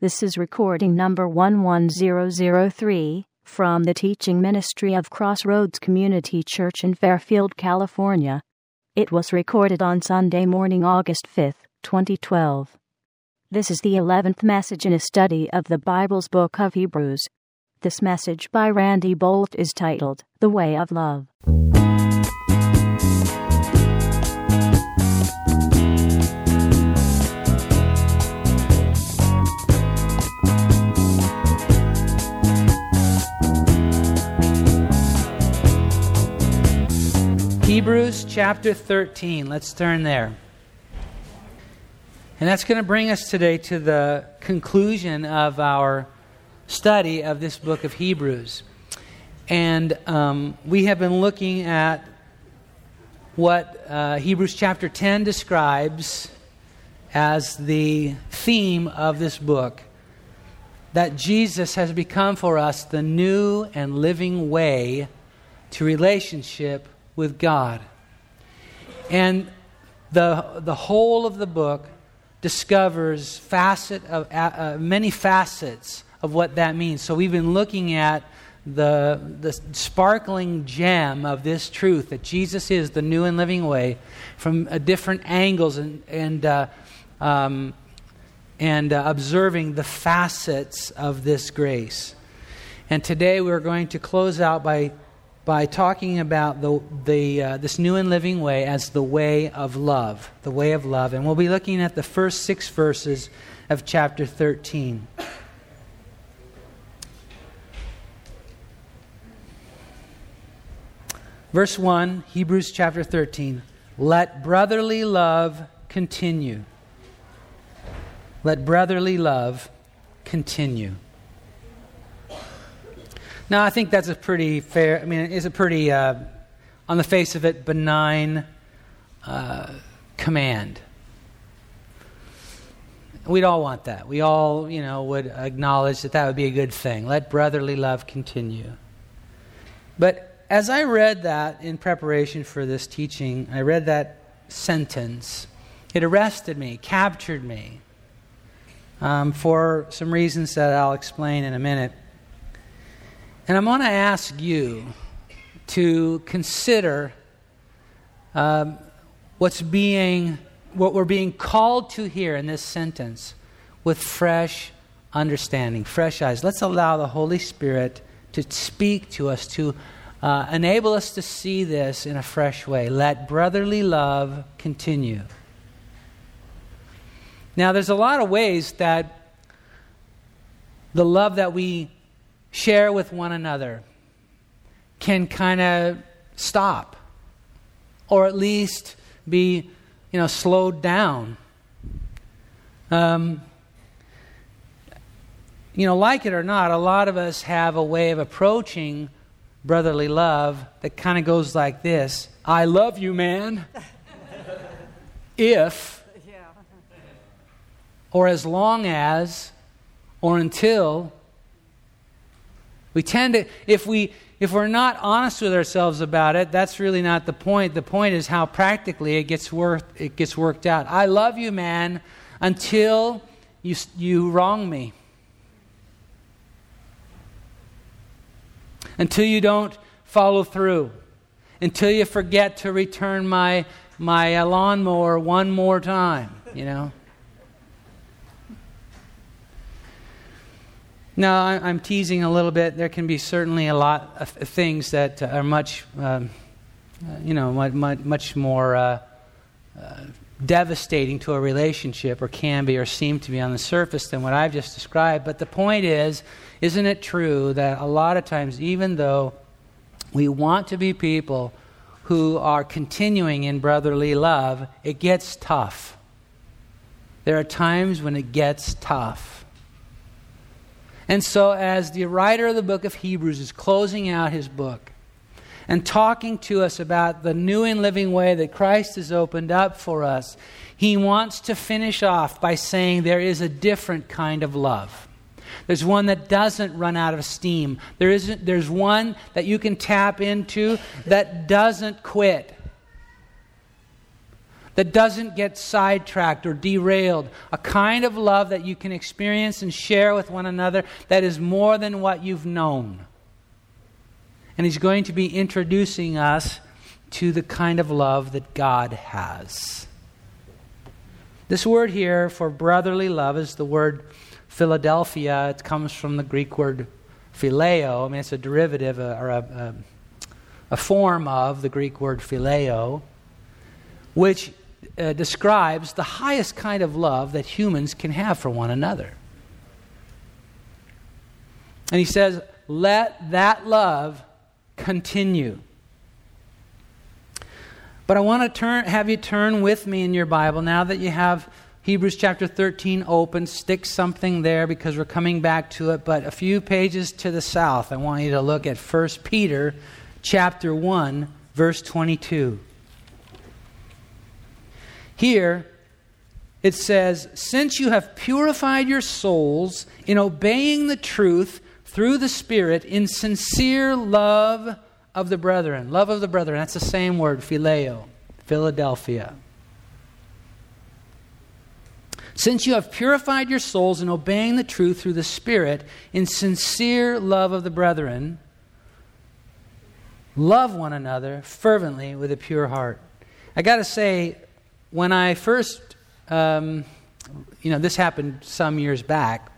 This is recording number 11003 from the teaching ministry of Crossroads Community Church in Fairfield, California. It was recorded on Sunday morning, August 5th, 2012. This is the 11th message in a study of the Bible's book of Hebrews. This message by Randy Boldt is titled The Way of Love. Hebrews chapter 13. Let's turn there. And that's going to bring us today to the conclusion of our study of this book of Hebrews. And um, we have been looking at what uh, Hebrews chapter 10 describes as the theme of this book that Jesus has become for us the new and living way to relationship with God. And the, the whole of the book discovers facet of, uh, many facets of what that means. So we've been looking at the, the sparkling gem of this truth that Jesus is the new and living way from uh, different angles and, and, uh, um, and uh, observing the facets of this grace. And today we're going to close out by by talking about the, the, uh, this new and living way as the way of love. The way of love. And we'll be looking at the first six verses of chapter 13. Verse 1, Hebrews chapter 13. Let brotherly love continue. Let brotherly love continue. Now, I think that's a pretty fair, I mean, it's a pretty, uh, on the face of it, benign uh, command. We'd all want that. We all, you know, would acknowledge that that would be a good thing. Let brotherly love continue. But as I read that in preparation for this teaching, I read that sentence. It arrested me, captured me, um, for some reasons that I'll explain in a minute. And I'm going to ask you to consider um, what's being, what we're being called to here in this sentence with fresh understanding, fresh eyes. Let's allow the Holy Spirit to speak to us, to uh, enable us to see this in a fresh way. Let brotherly love continue. Now, there's a lot of ways that the love that we share with one another can kind of stop or at least be you know slowed down. Um, you know like it or not a lot of us have a way of approaching brotherly love that kind of goes like this. I love you man. If or as long as or until we tend to, if, we, if we're not honest with ourselves about it, that's really not the point. The point is how practically it gets, worth, it gets worked out. I love you, man, until you, you wrong me. Until you don't follow through. Until you forget to return my, my uh, lawnmower one more time, you know. No, I'm teasing a little bit. There can be certainly a lot of things that are much, um, uh, you know, much, much more uh, uh, devastating to a relationship, or can be, or seem to be on the surface than what I've just described. But the point is, isn't it true that a lot of times, even though we want to be people who are continuing in brotherly love, it gets tough. There are times when it gets tough. And so, as the writer of the book of Hebrews is closing out his book and talking to us about the new and living way that Christ has opened up for us, he wants to finish off by saying there is a different kind of love. There's one that doesn't run out of steam. There isn't, there's one that you can tap into that doesn't quit. That doesn't get sidetracked or derailed, a kind of love that you can experience and share with one another that is more than what you've known. And He's going to be introducing us to the kind of love that God has. This word here for brotherly love is the word Philadelphia. It comes from the Greek word phileo. I mean, it's a derivative or a, a, a form of the Greek word phileo, which uh, describes the highest kind of love that humans can have for one another. And he says, let that love continue. But I want to turn, have you turn with me in your Bible now that you have Hebrews chapter 13 open. Stick something there because we're coming back to it. But a few pages to the south, I want you to look at 1 Peter chapter 1, verse 22. Here, it says, Since you have purified your souls in obeying the truth through the Spirit in sincere love of the brethren. Love of the brethren, that's the same word, phileo, Philadelphia. Since you have purified your souls in obeying the truth through the Spirit in sincere love of the brethren, love one another fervently with a pure heart. I got to say, when I first, um, you know, this happened some years back,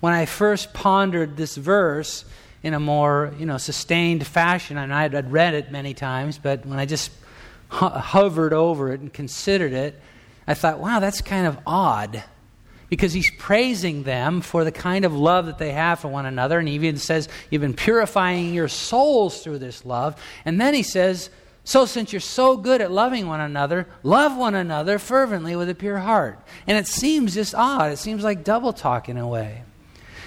when I first pondered this verse in a more, you know, sustained fashion, and I had read it many times, but when I just ho- hovered over it and considered it, I thought, wow, that's kind of odd. Because he's praising them for the kind of love that they have for one another. And he even says, You've been purifying your souls through this love. And then he says, so, since you're so good at loving one another, love one another fervently with a pure heart. And it seems just odd. It seems like double talk in a way.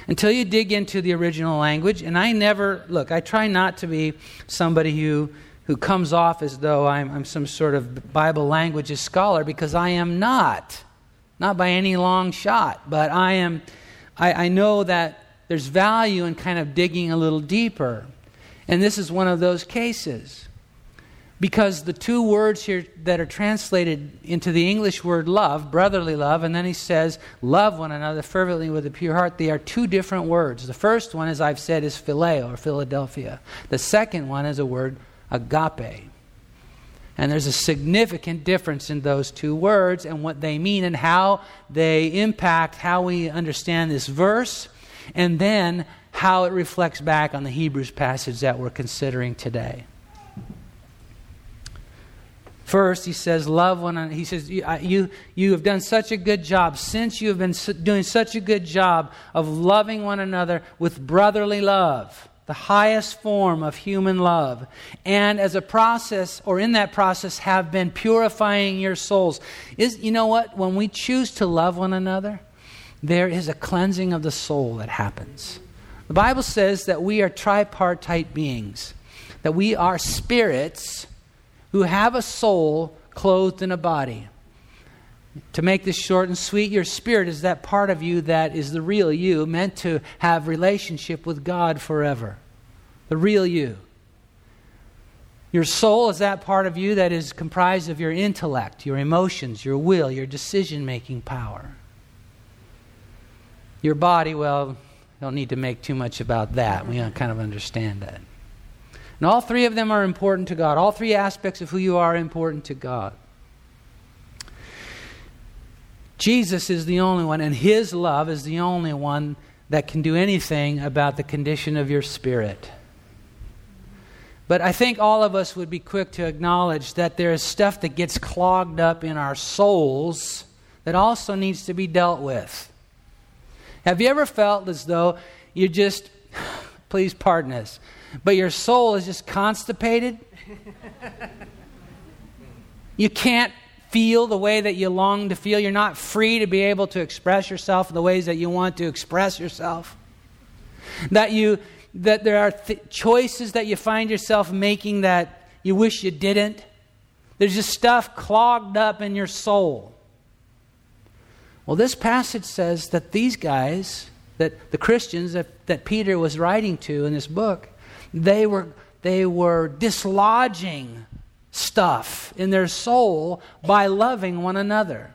Until you dig into the original language, and I never, look, I try not to be somebody who, who comes off as though I'm, I'm some sort of Bible languages scholar because I am not. Not by any long shot, but I am, I, I know that there's value in kind of digging a little deeper. And this is one of those cases because the two words here that are translated into the English word love, brotherly love, and then he says, love one another fervently with a pure heart, they are two different words. The first one, as I've said, is phileo or Philadelphia. The second one is a word agape. And there's a significant difference in those two words and what they mean and how they impact how we understand this verse, and then how it reflects back on the Hebrews passage that we're considering today. First, he says, love one another. He says, you, you have done such a good job. Since you have been doing such a good job of loving one another with brotherly love, the highest form of human love, and as a process, or in that process, have been purifying your souls. Is, you know what? When we choose to love one another, there is a cleansing of the soul that happens. The Bible says that we are tripartite beings, that we are spirits who have a soul clothed in a body. To make this short and sweet, your spirit is that part of you that is the real you, meant to have relationship with God forever. The real you. Your soul is that part of you that is comprised of your intellect, your emotions, your will, your decision making power. Your body, well, don't need to make too much about that. We kind of understand that. And all three of them are important to God. All three aspects of who you are are important to God. Jesus is the only one, and His love is the only one that can do anything about the condition of your spirit. But I think all of us would be quick to acknowledge that there is stuff that gets clogged up in our souls that also needs to be dealt with. Have you ever felt as though you just, please pardon us, but your soul is just constipated. you can't feel the way that you long to feel. You're not free to be able to express yourself in the ways that you want to express yourself. That you that there are th- choices that you find yourself making that you wish you didn't. There's just stuff clogged up in your soul. Well, this passage says that these guys, that the Christians that, that Peter was writing to in this book, they were, they were dislodging stuff in their soul by loving one another.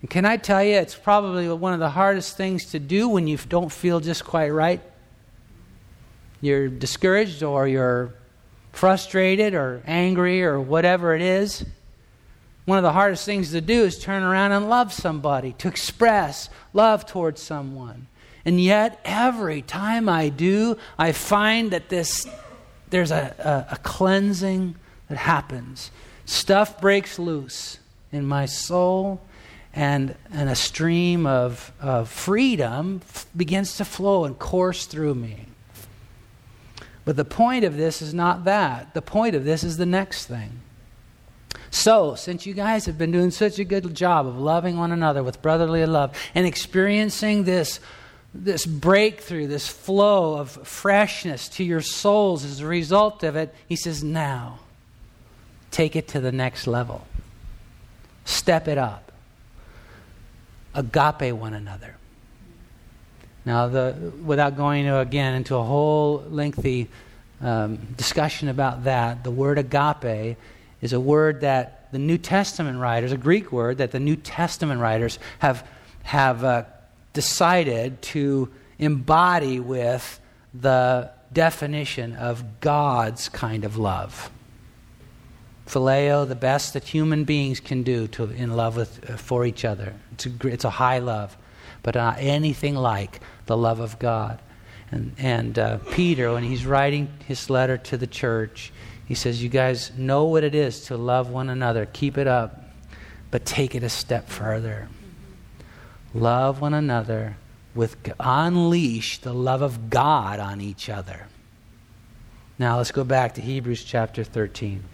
And can I tell you, it's probably one of the hardest things to do when you don't feel just quite right. You're discouraged or you're frustrated or angry or whatever it is. One of the hardest things to do is turn around and love somebody, to express love towards someone. And yet, every time I do, I find that this, there's a, a, a cleansing that happens. Stuff breaks loose in my soul, and, and a stream of, of freedom f- begins to flow and course through me. But the point of this is not that. The point of this is the next thing. So, since you guys have been doing such a good job of loving one another with brotherly love and experiencing this, this breakthrough, this flow of freshness to your souls as a result of it, he says, now take it to the next level. Step it up. Agape one another. Now, the, without going to, again into a whole lengthy um, discussion about that, the word agape is a word that the New Testament writers, a Greek word that the New Testament writers have, have uh, decided to embody with the definition of God's kind of love. Phileo, the best that human beings can do to, in love with, uh, for each other. It's a, it's a high love, but not anything like the love of God. And, and uh, Peter, when he's writing his letter to the church, he says, You guys know what it is to love one another. Keep it up, but take it a step further. Love one another with unleash the love of God on each other. Now let's go back to Hebrews chapter 13.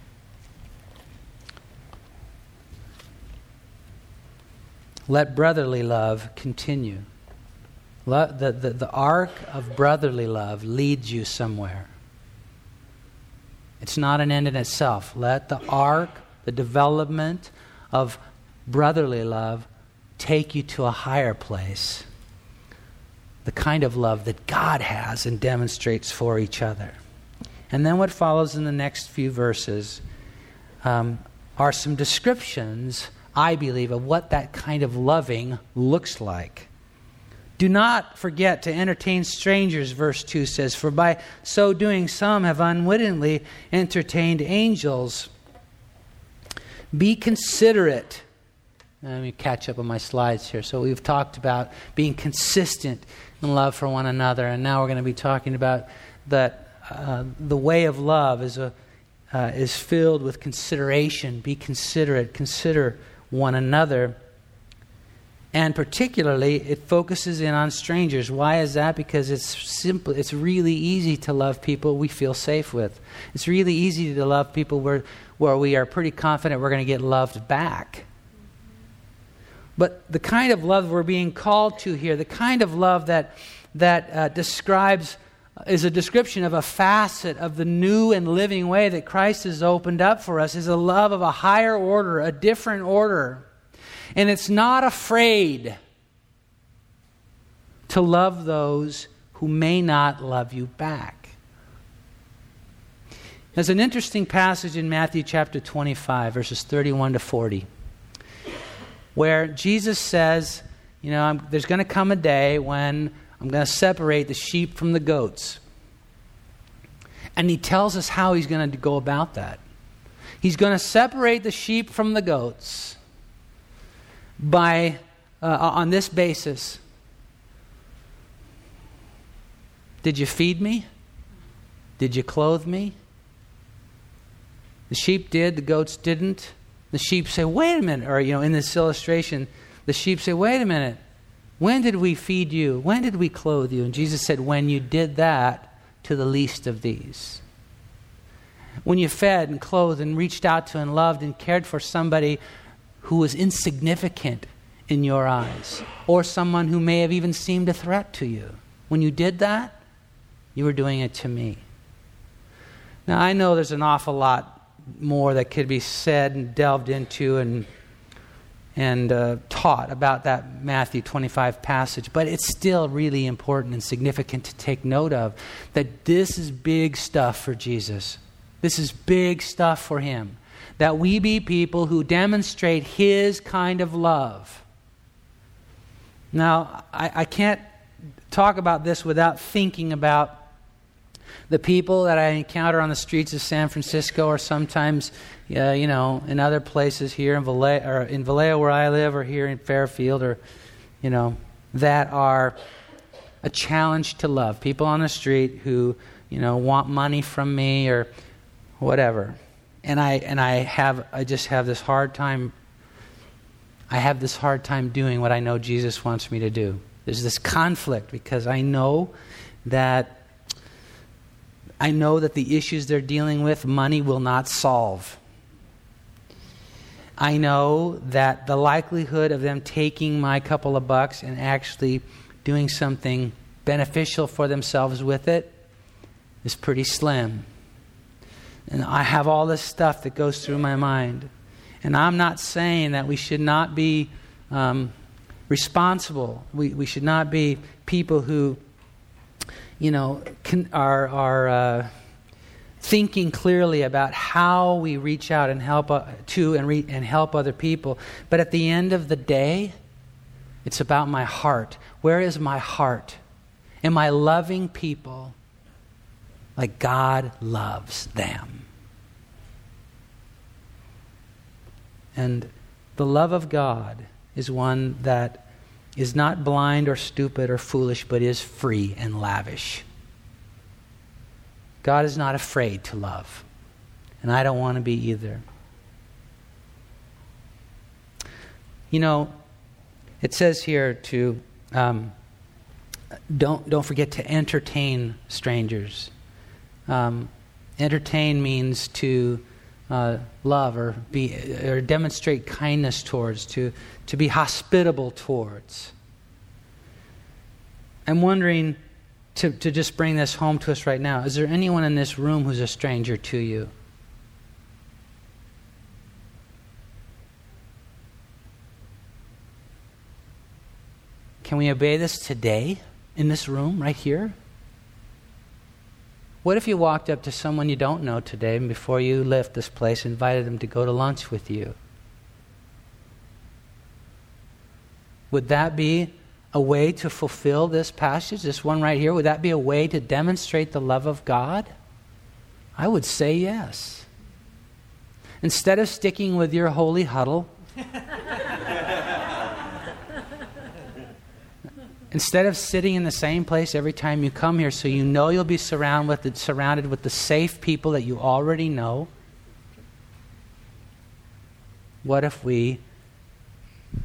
Let brotherly love continue. the, the, the arc of brotherly love leads you somewhere. It's not an end in itself. Let the arc, the development of brotherly love, take you to a higher place. The kind of love that God has and demonstrates for each other. And then what follows in the next few verses um, are some descriptions, I believe, of what that kind of loving looks like. Do not forget to entertain strangers, verse 2 says, for by so doing some have unwittingly entertained angels. Be considerate. Let me catch up on my slides here. So we've talked about being consistent in love for one another, and now we're going to be talking about that uh, the way of love is a uh, is filled with consideration. Be considerate. Consider one another. And particularly, it focuses in on strangers. Why is that? Because it's simple. It's really easy to love people we feel safe with. It's really easy to love people where, where we are pretty confident we're going to get loved back. But the kind of love we're being called to here, the kind of love that, that uh, describes, is a description of a facet of the new and living way that Christ has opened up for us, is a love of a higher order, a different order and it's not afraid to love those who may not love you back. There's an interesting passage in Matthew chapter 25, verses 31 to 40, where Jesus says, You know, I'm, there's going to come a day when I'm going to separate the sheep from the goats. And he tells us how he's going to go about that. He's going to separate the sheep from the goats by, uh, on this basis Did you feed me? Did you clothe me? The sheep did, the goats didn't. The sheep say, wait a minute. Or, you know, in this illustration, the sheep say, wait a minute. When did we feed you? When did we clothe you? And Jesus said, when you did that to the least of these. When you fed and clothed and reached out to and loved and cared for somebody who was insignificant in your eyes, or someone who may have even seemed a threat to you. When you did that, you were doing it to me. Now, I know there's an awful lot more that could be said and delved into and, and uh, taught about that Matthew 25 passage, but it's still really important and significant to take note of that this is big stuff for Jesus. This is big stuff for Him. That we be people who demonstrate His kind of love. Now, I, I can't talk about this without thinking about the people that I encounter on the streets of San Francisco, or sometimes, uh, you know, in other places here in Vallejo, or in Vallejo where I live, or here in Fairfield, or you know, that are a challenge to love. People on the street who, you know, want money from me or whatever. And I and I have I just have this hard time I have this hard time doing what I know Jesus wants me to do. There's this conflict because I know that I know that the issues they're dealing with, money will not solve. I know that the likelihood of them taking my couple of bucks and actually doing something beneficial for themselves with it is pretty slim. And I have all this stuff that goes through my mind. And I'm not saying that we should not be um, responsible. We, we should not be people who you know, can, are, are uh, thinking clearly about how we reach out and help uh, to and, re- and help other people. But at the end of the day, it's about my heart. Where is my heart? Am I loving people like God loves them? And the love of God is one that is not blind or stupid or foolish, but is free and lavish. God is not afraid to love, and I don't want to be either. You know, it says here to um, don't don't forget to entertain strangers. Um, entertain means to uh, love or be or demonstrate kindness towards, to to be hospitable towards. I'm wondering to, to just bring this home to us right now. Is there anyone in this room who's a stranger to you? Can we obey this today in this room right here? What if you walked up to someone you don't know today and before you left this place invited them to go to lunch with you? Would that be a way to fulfill this passage, this one right here? Would that be a way to demonstrate the love of God? I would say yes. Instead of sticking with your holy huddle, Instead of sitting in the same place every time you come here so you know you'll be surrounded with the, surrounded with the safe people that you already know, what if we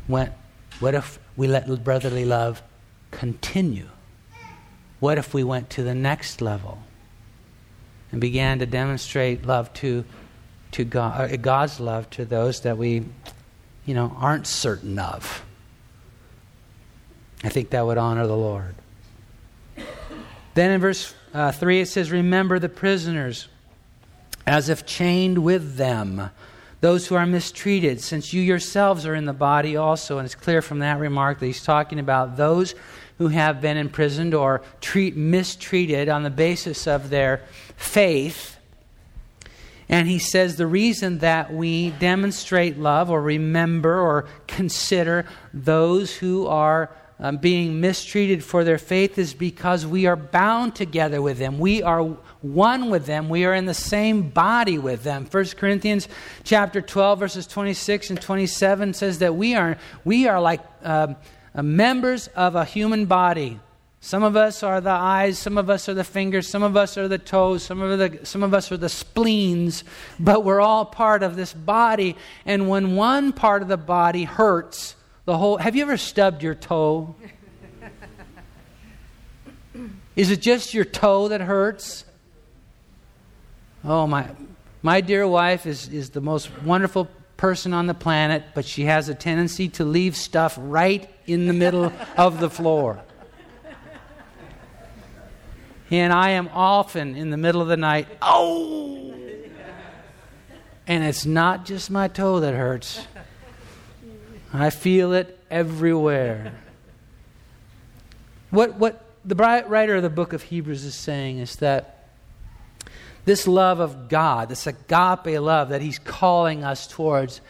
went, what if we let brotherly love continue? What if we went to the next level and began to demonstrate love to, to God, uh, God's love to those that we, you know, aren't certain of? I think that would honor the Lord. Then in verse uh, 3 it says, Remember the prisoners as if chained with them, those who are mistreated, since you yourselves are in the body also. And it's clear from that remark that he's talking about those who have been imprisoned or treat, mistreated on the basis of their faith. And he says the reason that we demonstrate love or remember or consider those who are um, being mistreated for their faith is because we are bound together with them. We are one with them. We are in the same body with them. 1 Corinthians chapter 12 verses 26 and 27 says that we are we are like uh, members of a human body. Some of us are the eyes, some of us are the fingers, some of us are the toes, some of, the, some of us are the spleens, but we're all part of this body. And when one part of the body hurts, the whole. Have you ever stubbed your toe? Is it just your toe that hurts? Oh, my, my dear wife is, is the most wonderful person on the planet, but she has a tendency to leave stuff right in the middle of the floor. And I am often in the middle of the night, oh! And it's not just my toe that hurts. I feel it everywhere. What, what the writer of the book of Hebrews is saying is that This love of God, this agape love that He's calling us towards,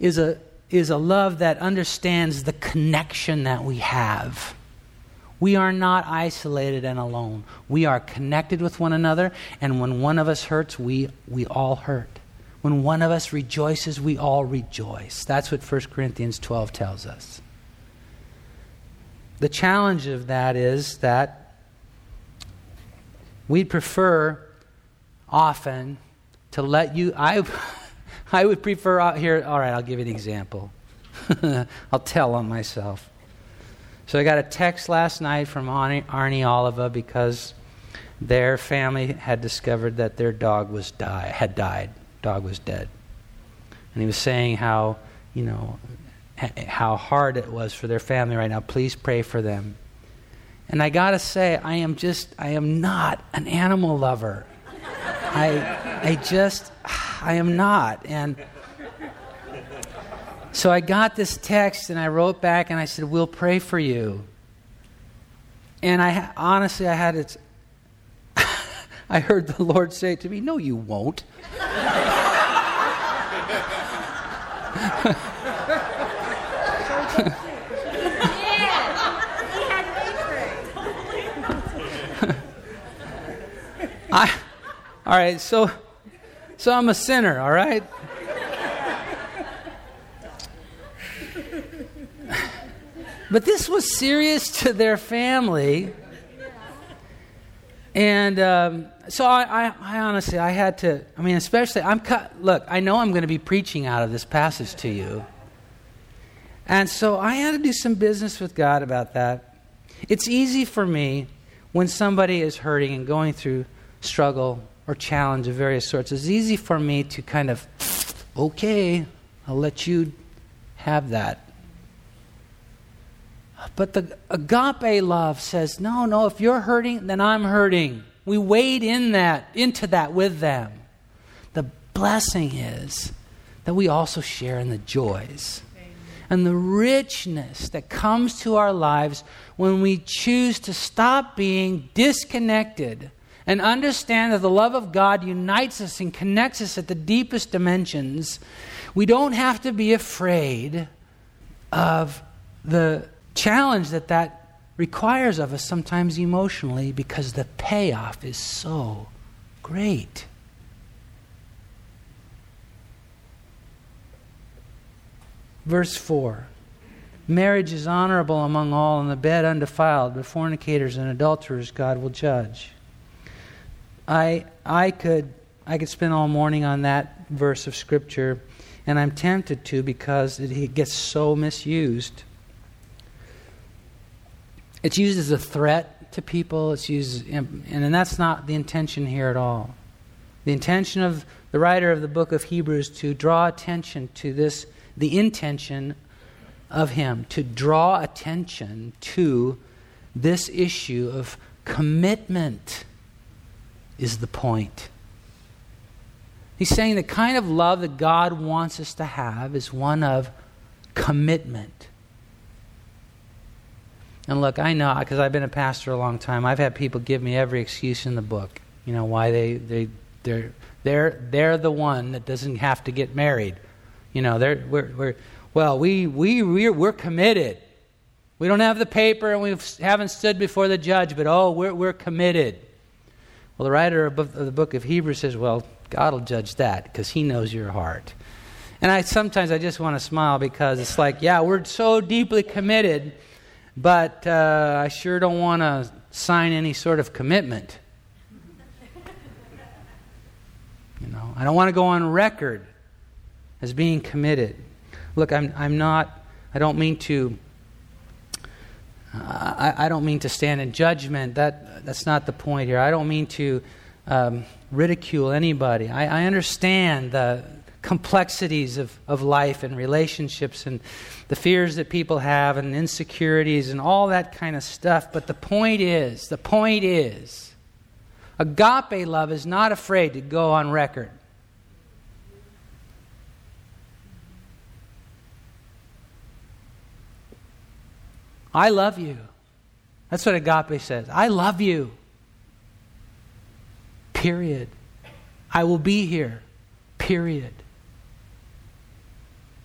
is a, is a love that understands the connection that we have. We are not isolated and alone. We are connected with one another, and when one of us hurts, we, we all hurt. When one of us rejoices, we all rejoice. That's what 1 Corinthians 12 tells us. The challenge of that is that we'd prefer often to let you. I, I would prefer out here. All right, I'll give you an example. I'll tell on myself. So I got a text last night from Arnie, Arnie Oliva because their family had discovered that their dog was die, had died. Dog was dead. And he was saying how, you know, how hard it was for their family right now. Please pray for them. And I got to say, I am just, I am not an animal lover. I, I just, I am not. And so I got this text and I wrote back and I said, We'll pray for you. And I honestly, I had. I heard the Lord say to me, No, you won't. I, all right, so, so I'm a sinner, all right? But this was serious to their family. And um, so I, I, I, honestly, I had to, I mean, especially, I'm cut, look, I know I'm going to be preaching out of this passage to you. And so I had to do some business with God about that. It's easy for me when somebody is hurting and going through struggle or challenge of various sorts. It's easy for me to kind of, okay, I'll let you have that. But the agape love says, no, no, if you're hurting, then I'm hurting. We wade in that, into that with them. The blessing is that we also share in the joys and the richness that comes to our lives when we choose to stop being disconnected and understand that the love of God unites us and connects us at the deepest dimensions. We don't have to be afraid of the challenge that that requires of us sometimes emotionally because the payoff is so great. Verse 4 Marriage is honorable among all, and the bed undefiled, but fornicators and adulterers God will judge. I, I, could, I could spend all morning on that verse of Scripture, and I'm tempted to because it, it gets so misused. It's used as a threat to people. It's used, and, and that's not the intention here at all. The intention of the writer of the book of Hebrews to draw attention to this, the intention of him to draw attention to this issue of commitment is the point. He's saying the kind of love that God wants us to have is one of commitment. And look, I know because I've been a pastor a long time. I've had people give me every excuse in the book. You know why they they they're they're they're the one that doesn't have to get married. You know, they're we're, we're well, we we we're, we're committed. We don't have the paper and we haven't stood before the judge, but oh, we're we're committed. Well, the writer of the book of Hebrews says, well, God will judge that because He knows your heart. And I sometimes I just want to smile because it's like, yeah, we're so deeply committed but uh, I sure don't want to sign any sort of commitment. You know, I don't want to go on record as being committed. Look, I'm, I'm not, I don't mean to, uh, I, I, don't mean to stand in judgment. That, that's not the point here. I don't mean to um, ridicule anybody. I, I understand the, complexities of, of life and relationships and the fears that people have and insecurities and all that kind of stuff. But the point is, the point is, agape love is not afraid to go on record. I love you. That's what agape says. I love you. Period. I will be here, period.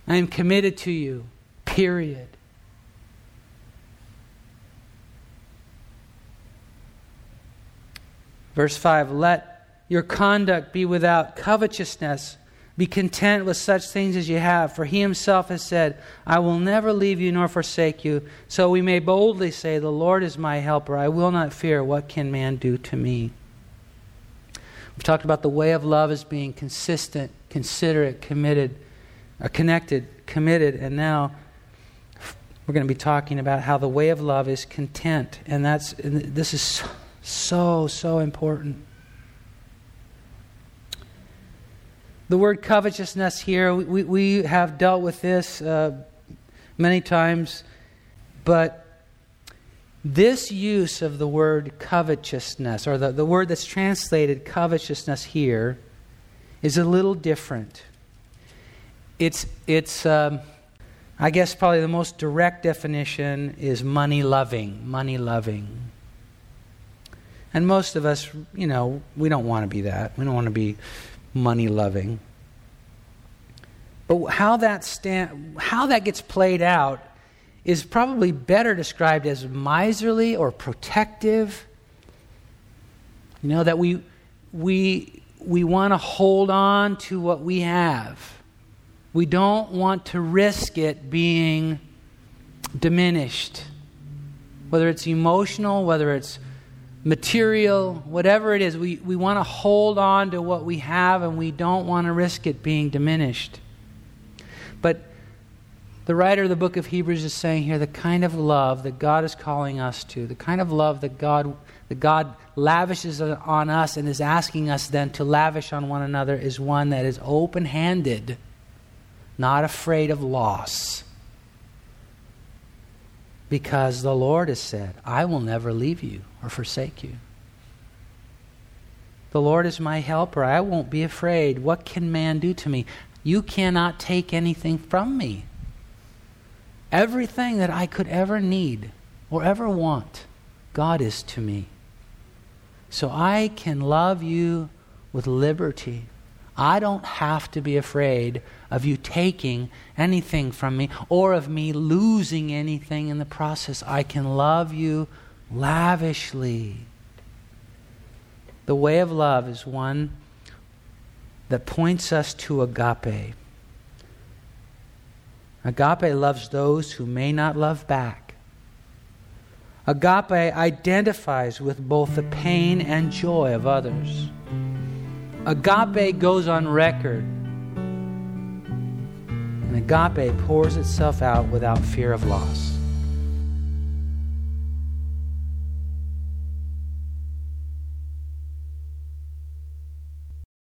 I am committed to you, period. Verse 5 Let your conduct be without covetousness. Be content with such things as you have, for he himself has said, I will never leave you nor forsake you. So we may boldly say, The Lord is my helper. I will not fear. What can man do to me? We've talked about the way of love as being consistent, considerate, committed, connected, committed, and now we're going to be talking about how the way of love is content. And that's and this is so, so important. The word covetousness here, we, we have dealt with this uh, many times, but this use of the word covetousness, or the, the word that's translated covetousness here, is a little different. It's, it's um, I guess, probably the most direct definition is money loving. Money loving. And most of us, you know, we don't want to be that. We don't want to be money loving. But how that, stand, how that gets played out is probably better described as miserly or protective. You know, that we, we, we want to hold on to what we have. We don't want to risk it being diminished. Whether it's emotional, whether it's material, whatever it is, we, we want to hold on to what we have and we don't want to risk it being diminished. But the writer of the book of Hebrews is saying here the kind of love that God is calling us to, the kind of love that God, that God lavishes on us and is asking us then to lavish on one another is one that is open handed, not afraid of loss. Because the Lord has said, I will never leave you or forsake you. The Lord is my helper. I won't be afraid. What can man do to me? You cannot take anything from me. Everything that I could ever need or ever want, God is to me. So I can love you with liberty. I don't have to be afraid of you taking anything from me or of me losing anything in the process. I can love you lavishly. The way of love is one that points us to agape. Agape loves those who may not love back. Agape identifies with both the pain and joy of others. Agape goes on record. And agape pours itself out without fear of loss.